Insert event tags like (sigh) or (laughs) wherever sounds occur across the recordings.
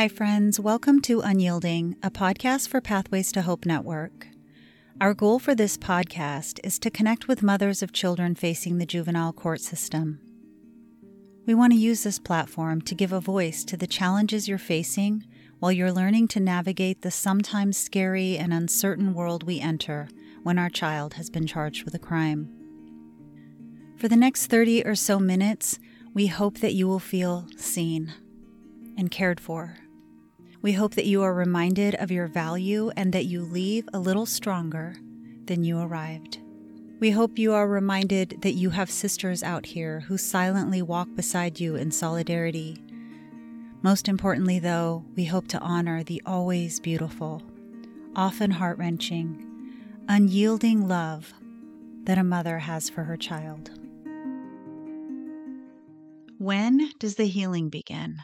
Hi, friends. Welcome to Unyielding, a podcast for Pathways to Hope Network. Our goal for this podcast is to connect with mothers of children facing the juvenile court system. We want to use this platform to give a voice to the challenges you're facing while you're learning to navigate the sometimes scary and uncertain world we enter when our child has been charged with a crime. For the next 30 or so minutes, we hope that you will feel seen and cared for. We hope that you are reminded of your value and that you leave a little stronger than you arrived. We hope you are reminded that you have sisters out here who silently walk beside you in solidarity. Most importantly, though, we hope to honor the always beautiful, often heart wrenching, unyielding love that a mother has for her child. When does the healing begin?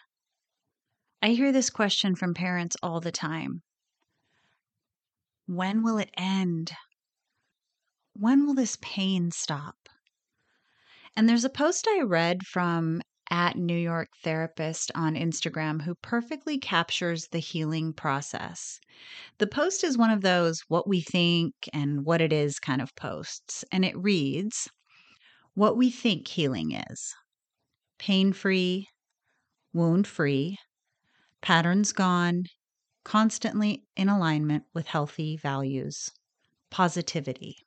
I hear this question from parents all the time. When will it end? When will this pain stop? And there's a post I read from at New York Therapist on Instagram who perfectly captures the healing process. The post is one of those what we think and what it is kind of posts, and it reads What we think healing is pain free, wound free, patterns gone, constantly in alignment with healthy values, positivity.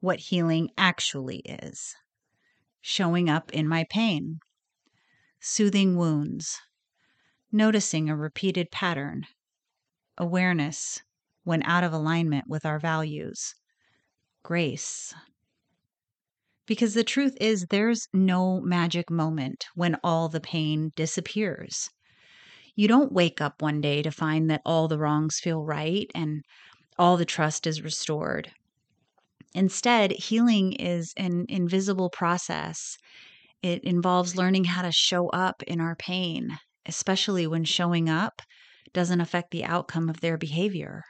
What healing actually is showing up in my pain, soothing wounds, noticing a repeated pattern, awareness when out of alignment with our values, grace. Because the truth is, there's no magic moment when all the pain disappears. You don't wake up one day to find that all the wrongs feel right and all the trust is restored. Instead, healing is an invisible process. It involves learning how to show up in our pain, especially when showing up doesn't affect the outcome of their behavior.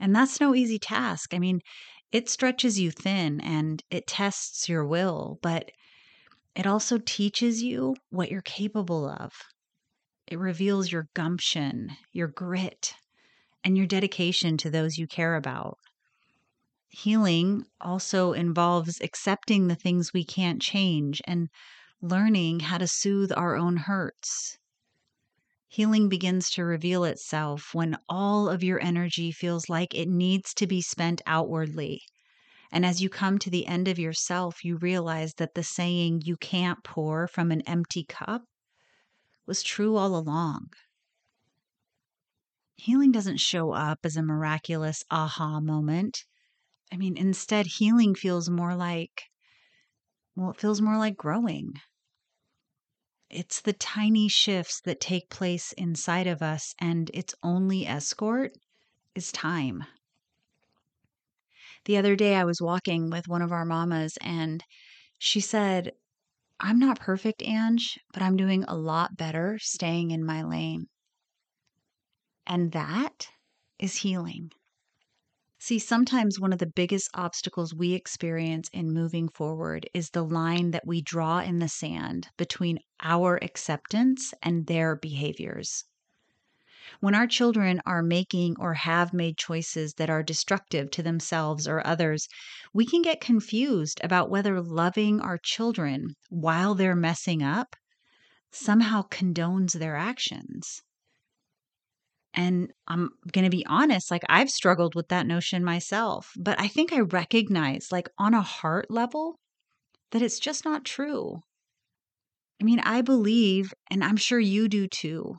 And that's no easy task. I mean, it stretches you thin and it tests your will, but it also teaches you what you're capable of. It reveals your gumption, your grit, and your dedication to those you care about. Healing also involves accepting the things we can't change and learning how to soothe our own hurts. Healing begins to reveal itself when all of your energy feels like it needs to be spent outwardly. And as you come to the end of yourself, you realize that the saying, you can't pour from an empty cup, was true all along. Healing doesn't show up as a miraculous aha moment. I mean, instead, healing feels more like, well, it feels more like growing. It's the tiny shifts that take place inside of us, and its only escort is time. The other day, I was walking with one of our mamas, and she said, I'm not perfect, Ange, but I'm doing a lot better staying in my lane. And that is healing. See, sometimes one of the biggest obstacles we experience in moving forward is the line that we draw in the sand between our acceptance and their behaviors. When our children are making or have made choices that are destructive to themselves or others, we can get confused about whether loving our children while they're messing up somehow condones their actions. And I'm going to be honest, like I've struggled with that notion myself, but I think I recognize, like on a heart level, that it's just not true. I mean, I believe, and I'm sure you do too,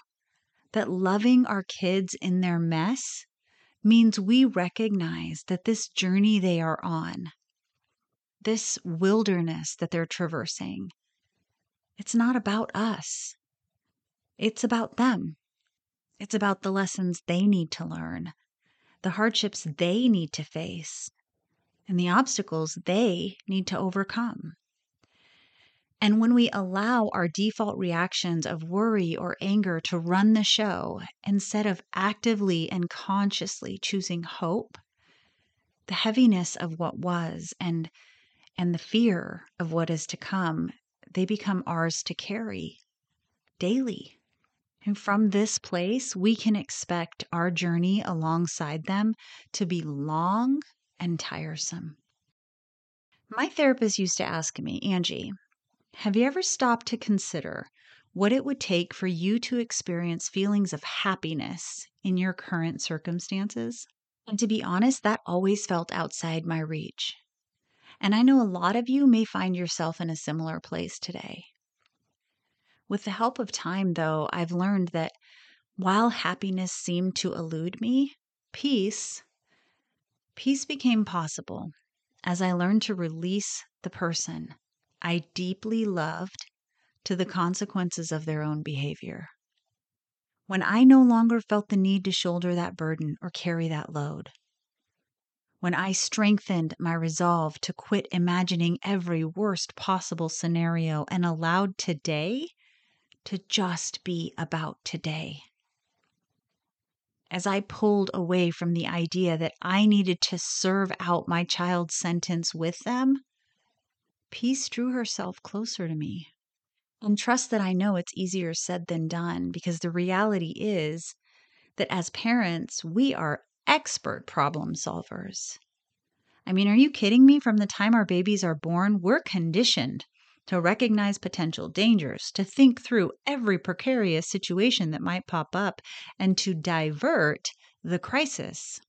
that loving our kids in their mess means we recognize that this journey they are on, this wilderness that they're traversing, it's not about us. It's about them. It's about the lessons they need to learn, the hardships they need to face, and the obstacles they need to overcome. And when we mm-hmm. allow our default reactions of worry or anger to run the show instead of actively and consciously choosing hope, the heaviness of what was and and the fear of what is to come, they become ours to carry daily. And from this place, we can expect our journey alongside them to be long and tiresome. My therapist used to ask me, Angie, have you ever stopped to consider what it would take for you to experience feelings of happiness in your current circumstances? And to be honest, that always felt outside my reach. And I know a lot of you may find yourself in a similar place today. With the help of time, though, I've learned that while happiness seemed to elude me, peace, peace became possible as I learned to release the person I deeply loved to the consequences of their own behavior. When I no longer felt the need to shoulder that burden or carry that load. When I strengthened my resolve to quit imagining every worst possible scenario and allowed today to just be about today. As I pulled away from the idea that I needed to serve out my child's sentence with them, peace drew herself closer to me. And trust that I know it's easier said than done because the reality is that as parents, we are expert problem solvers. I mean, are you kidding me? From the time our babies are born, we're conditioned to recognize potential dangers, to think through every precarious situation that might pop up, and to divert the crisis.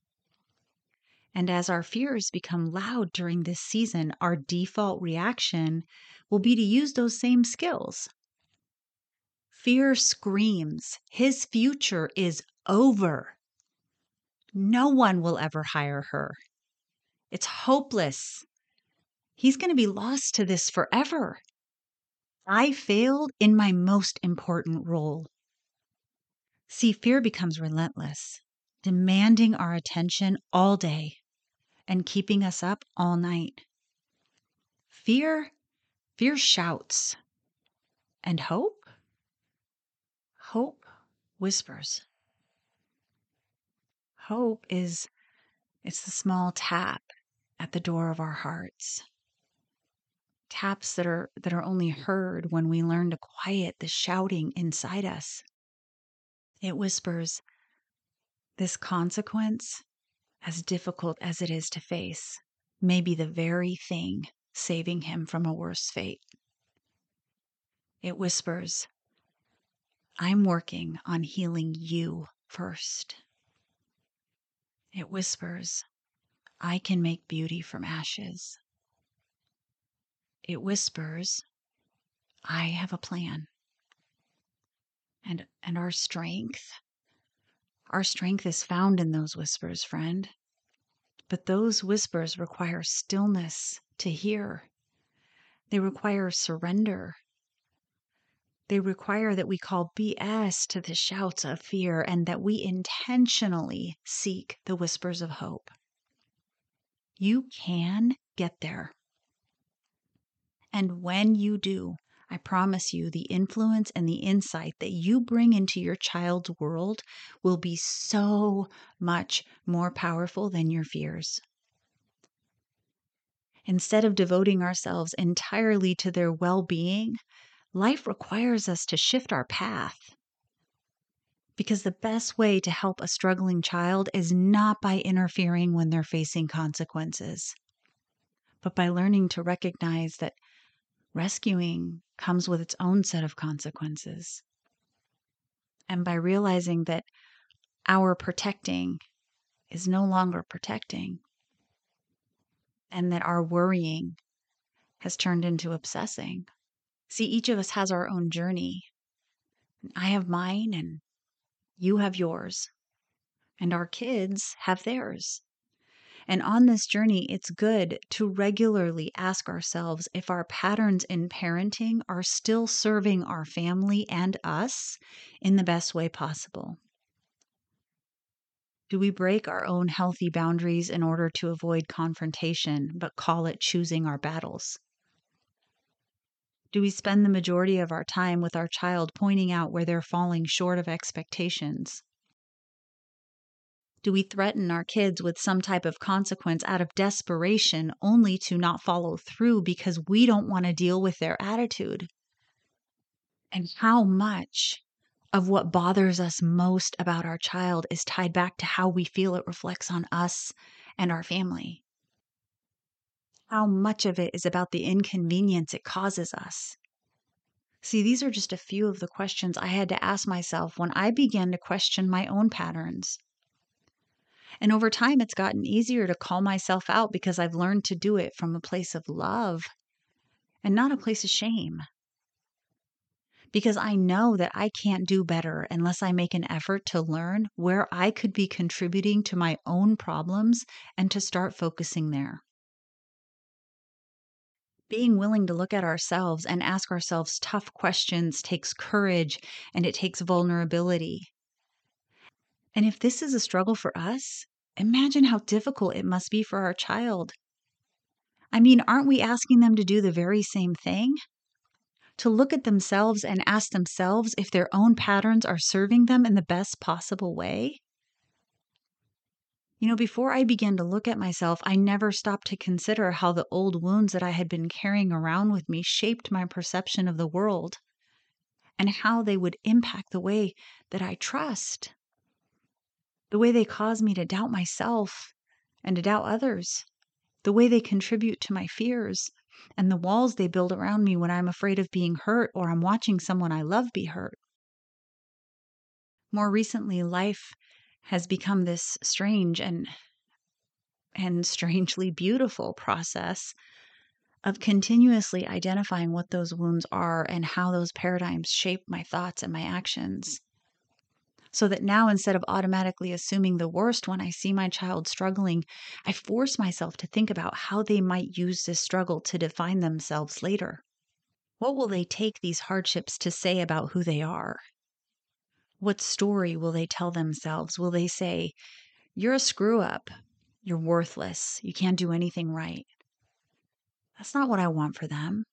And as our fears become loud during this season, our default reaction will be to use those same skills. Fear screams, his future is over. No one will ever hire her. It's hopeless. He's going to be lost to this forever. I failed in my most important role. See, fear becomes relentless, demanding our attention all day and keeping us up all night. Fear, fear shouts. And hope? Hope whispers. Hope is it's the small tap at the door of our hearts. Taps that are that are only heard when we learn to quiet the shouting inside us. It whispers, this consequence, as difficult as it is to face, may be the very thing saving him from a worse fate. It whispers, I'm working on healing you first. It whispers, I can make beauty from ashes. It whispers, I have a plan. And, and our strength, our strength is found in those whispers, friend. But those whispers require stillness to hear. They require surrender. They require that we call BS to the shouts of fear and that we intentionally seek the whispers of hope. You can get there. And when you do, I promise you, the influence and the insight that you bring into your child's world will be so much more powerful than your fears. Instead of devoting ourselves entirely to their well being, life requires us to shift our path. Because the best way to help a struggling child is not by interfering when they're facing consequences, but by learning to recognize that rescuing comes with its own set of consequences. And by realizing that our protecting is no longer protecting, and that our worrying has turned into obsessing. See, each of us has our own journey. I have mine, and you have yours, and our kids have theirs. And on this journey, it's good to regularly ask ourselves if our patterns in parenting are still serving our family and us in the best way possible. Do we break our own healthy boundaries in order to avoid confrontation, but call it choosing our battles? Do we spend the majority of our time with our child pointing out where they're falling short of expectations? Do we threaten our kids with some type of consequence out of desperation only to not follow through because we don't want to deal with their attitude? And how much of what bothers us most about our child is tied back to how we feel it reflects on us and our family. How much of it is about the inconvenience it causes us? See, these are just a few of the questions I had to ask myself when I began to question my own patterns. And over time, it's gotten easier to call myself out because I've learned to do it from a place of love and not a place of shame because I know that I can't do better unless I make an effort to learn where I could be contributing to my own problems and to start focusing there. Being willing to look at ourselves and ask ourselves tough questions takes courage and it takes vulnerability. And if this is a struggle for us, imagine how difficult it must be for our child. I mean, aren't we asking them to do the very same thing? to look at themselves and ask themselves if their own patterns are serving them in the best possible way? You know, before I began to look at myself, I never stopped to consider how the old wounds that I had been carrying around with me shaped my perception of the world and how they would impact the way that I trust, the way they cause me to doubt myself and to doubt others, the way they contribute to my fears, and the walls they build around me when I'm afraid of being hurt or I'm watching someone I love be hurt. More recently, life has become this strange and and (laughs) strangely beautiful process of continuously identifying what those wounds are and how those paradigms shape my thoughts and my actions so that now instead of automatically assuming the worst when I see my child struggling, I force myself to think about how they might use this struggle to define themselves later. What will they take these hardships to say about who they are? What story will they tell themselves? Will they say, You're a screw up. You're worthless. You can't do anything right. That's not what I want for them.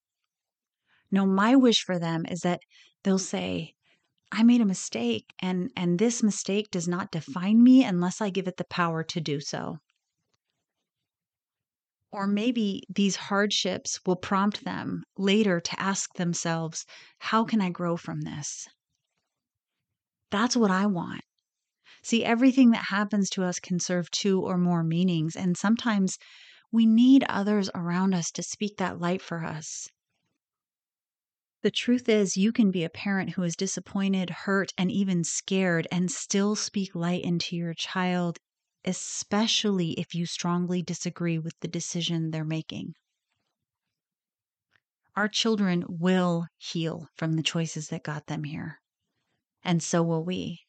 No, my wish for them is that they'll say, I made a mistake and and this mistake does not define me unless I give it the power to do so. Or maybe these hardships will prompt them later to ask themselves, how can I grow from this? That's what I want. See, everything that happens to us can serve two or more meanings, and sometimes we need others around us to speak that light for us. The truth is, you can be a parent who is disappointed, hurt, and even scared and still speak light into your child, especially if you strongly disagree with the decision they're making. Our children will heal from the choices that got them here, and so will we.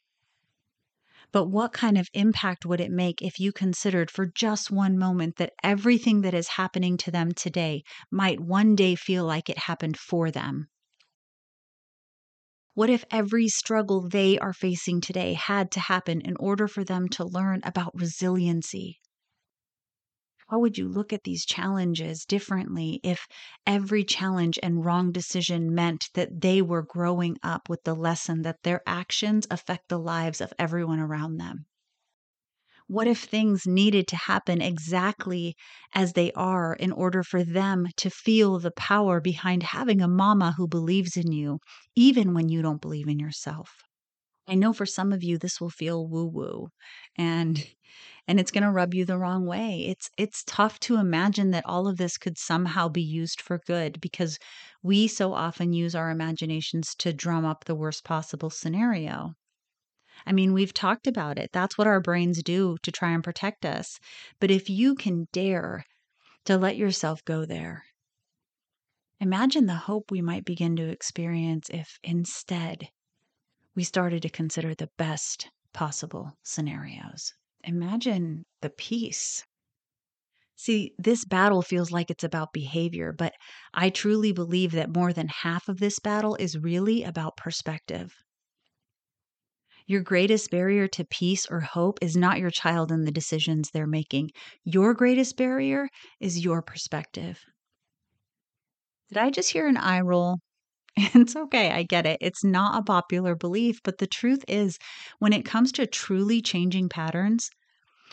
But what kind of impact would it make if you considered for just one moment that everything that is happening to them today might one day feel like it happened for them? What if every struggle they are facing today had to happen in order for them to learn about resiliency? How would you look at these challenges differently if every challenge and wrong decision meant that they were growing up with the lesson that their actions affect the lives of everyone around them? What if things needed to happen exactly as they are in order for them to feel the power behind having a mama who believes in you, even when you don't believe in yourself? I know for some of you this will feel woo-woo and (laughs) and it's going to rub you the wrong way. It's it's tough to imagine that all of this could somehow be used for good because we so often use our imaginations to drum up the worst possible scenario. I mean, we've talked about it. That's what our brains do to try and protect us. But if you can dare to let yourself go there, imagine the hope we might begin to experience if instead we started to consider the best possible scenarios. Imagine the peace. See, this battle feels like it's about behavior, but I truly believe that more than half of this battle is really about perspective. Your greatest barrier to peace or hope is not your child and the decisions they're making. Your greatest barrier is your perspective. Did I just hear an eye roll? (laughs) It's okay, I get it. It's not a popular belief, but the truth is, when it comes to truly changing patterns,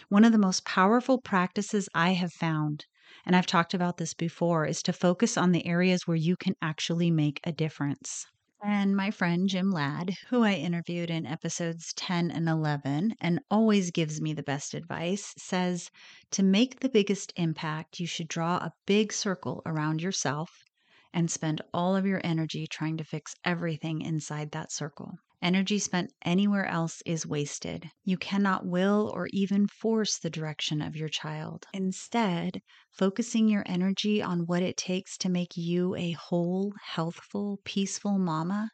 one of the most powerful practices I have found, and I've talked about this before, is to focus on the areas where you can actually make a difference. And my friend Jim Ladd, who I interviewed in episodes 10 and 11 and always gives me the best advice, says to make the biggest impact, you should draw a big circle around yourself and spend all of your energy trying to fix everything inside that circle. Energy spent anywhere else is wasted. You cannot will or even force the direction of your child. Instead, focusing your energy on what it takes to make you a whole, healthful, peaceful mama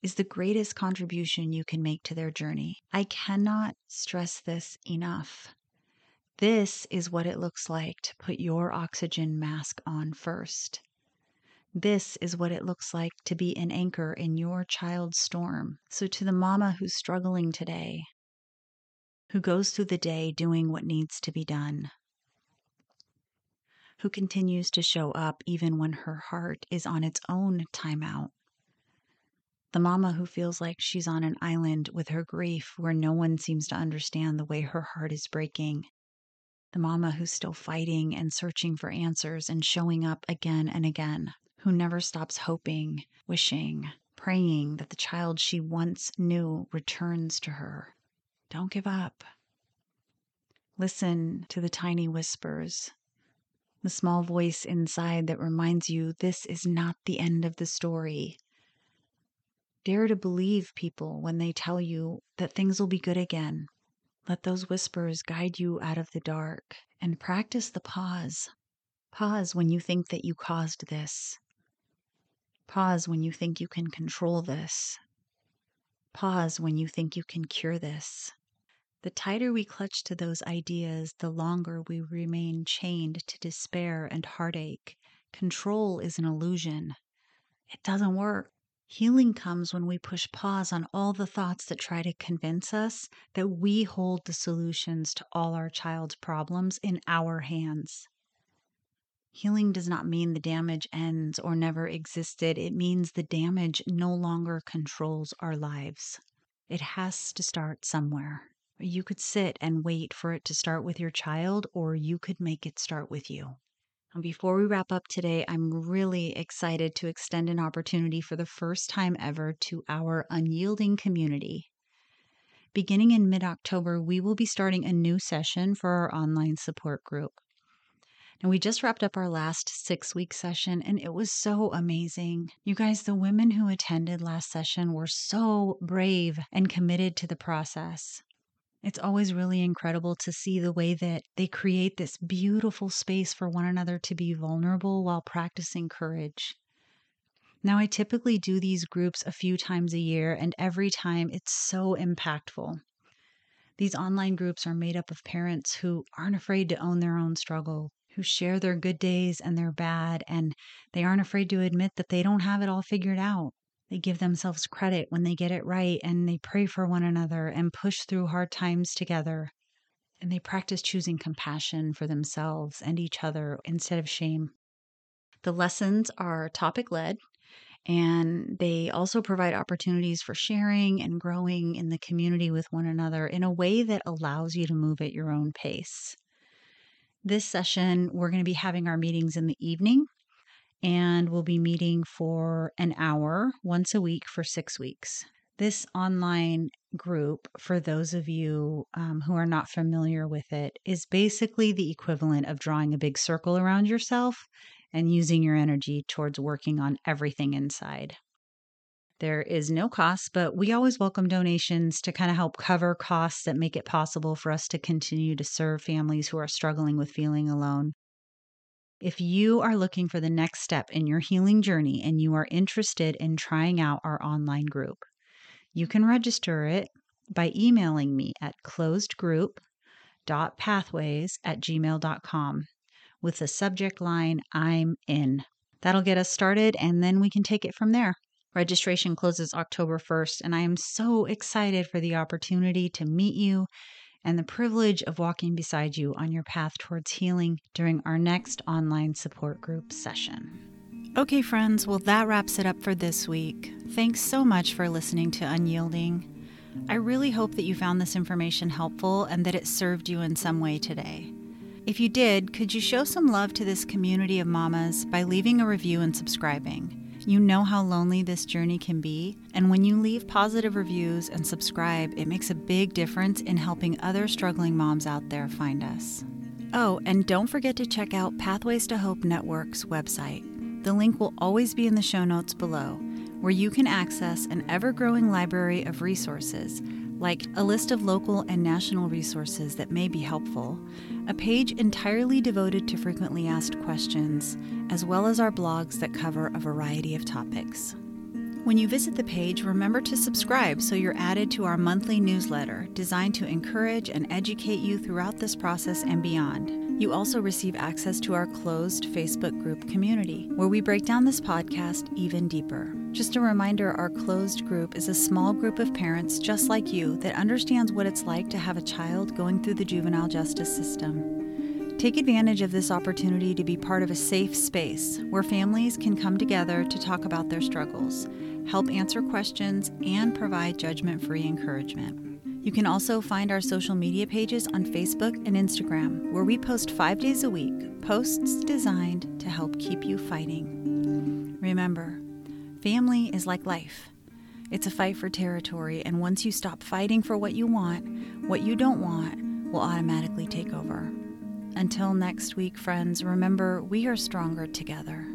is the greatest contribution you can make to their journey. I cannot stress this enough. This is what it looks like to put your oxygen mask on first. This is what it looks like to be an anchor in your child's storm. So, to the mama who's struggling today, who goes through the day doing what needs to be done, who continues to show up even when her heart is on its own timeout, the mama who feels like she's on an island with her grief where no one seems to understand the way her heart is breaking. The mama who's still fighting and searching for answers and showing up again and again who never stops hoping, wishing, praying that the child she once knew returns to her. Don't give up. Listen to the tiny whispers, the small voice inside that reminds you this is not the end of the story. Dare to believe people when they tell you that things will be good again. Let those whispers guide you out of the dark and practice the pause. Pause when you think that you caused this. Pause when you think you can control this. Pause when you think you can cure this. The tighter we clutch to those ideas, the longer we remain chained to despair and heartache. Control is an illusion. It doesn't work. Healing comes when we push pause on all the thoughts that try to convince us that we hold the solutions to all our child's problems in our hands. Healing does not mean the damage ends or never existed. It means the damage no longer controls our lives. It has to start somewhere. You could sit and wait for it to start with your child, or you could make it start with you. And before we wrap up today, I'm really excited to extend an opportunity for the first time ever to our unyielding community. Beginning in mid October, we will be starting a new session for our online support group. And we just wrapped up our last six week session, and it was so amazing. You guys, the women who attended last session were so brave and committed to the process. It's always really incredible to see the way that they create this beautiful space for one another to be vulnerable while practicing courage. Now, I typically do these groups a few times a year, and every time it's so impactful. These online groups are made up of parents who aren't afraid to own their own struggle, who share their good days and their bad, and they aren't afraid to admit that they don't have it all figured out. They give themselves credit when they get it right, and they pray for one another and push through hard times together. And they practice choosing compassion for themselves and each other instead of shame. The lessons are topic led, and they also provide opportunities for sharing and growing in the community with one another in a way that allows you to move at your own pace. This session, we're going to be having our meetings in the evening, and we'll be meeting for an hour once a week for six weeks. This online group, for those of you um, who are not familiar with it, is basically the equivalent of drawing a big circle around yourself and using your energy towards working on everything inside. There is no cost, but we always welcome donations to kind of help cover costs that make it possible for us to continue to serve families who are struggling with feeling alone. If you are looking for the next step in your healing journey and you are interested in trying out our online group, you can register it by emailing me at closedgroup.pathways at gmail.com with the subject line I'm in. That'll get us started and then we can take it from there. Registration closes October 1st, and I am so excited for the opportunity to meet you and the privilege of walking beside you on your path towards healing during our next online support group session. Okay, friends, well, that wraps it up for this week. Thanks so much for listening to Unyielding. I really hope that you found this information helpful and that it served you in some way today. If you did, could you show some love to this community of mamas by leaving a review and subscribing? You know how lonely this journey can be, and when you leave positive reviews and subscribe, it makes a big difference in helping other struggling moms out there find us. Oh, and don't forget to check out Pathways to Hope Network's website. The link will always be in the show notes below, where you can access an ever growing library of resources like a list of local and national resources that may be helpful, a page entirely devoted to frequently asked questions, as well as our blogs that cover a variety of topics. When you visit the page, remember to subscribe so you're added to our monthly newsletter designed to encourage and educate you throughout this process and beyond. You also receive access to our closed Facebook group community, where we break down this podcast even deeper. Just a reminder our closed group is a small group of parents just like you that understands what it's like to have a child going through the juvenile justice system. Take advantage of this opportunity to be part of a safe space where families can come together to talk about their struggles, help answer questions, and provide judgment free encouragement. You can also find our social media pages on Facebook and Instagram, where we post five days a week posts designed to help keep you fighting. Remember, family is like life. It's a fight for territory, and once you stop fighting for what you want, what you don't want will automatically take over. Until next week, friends, remember we are stronger together.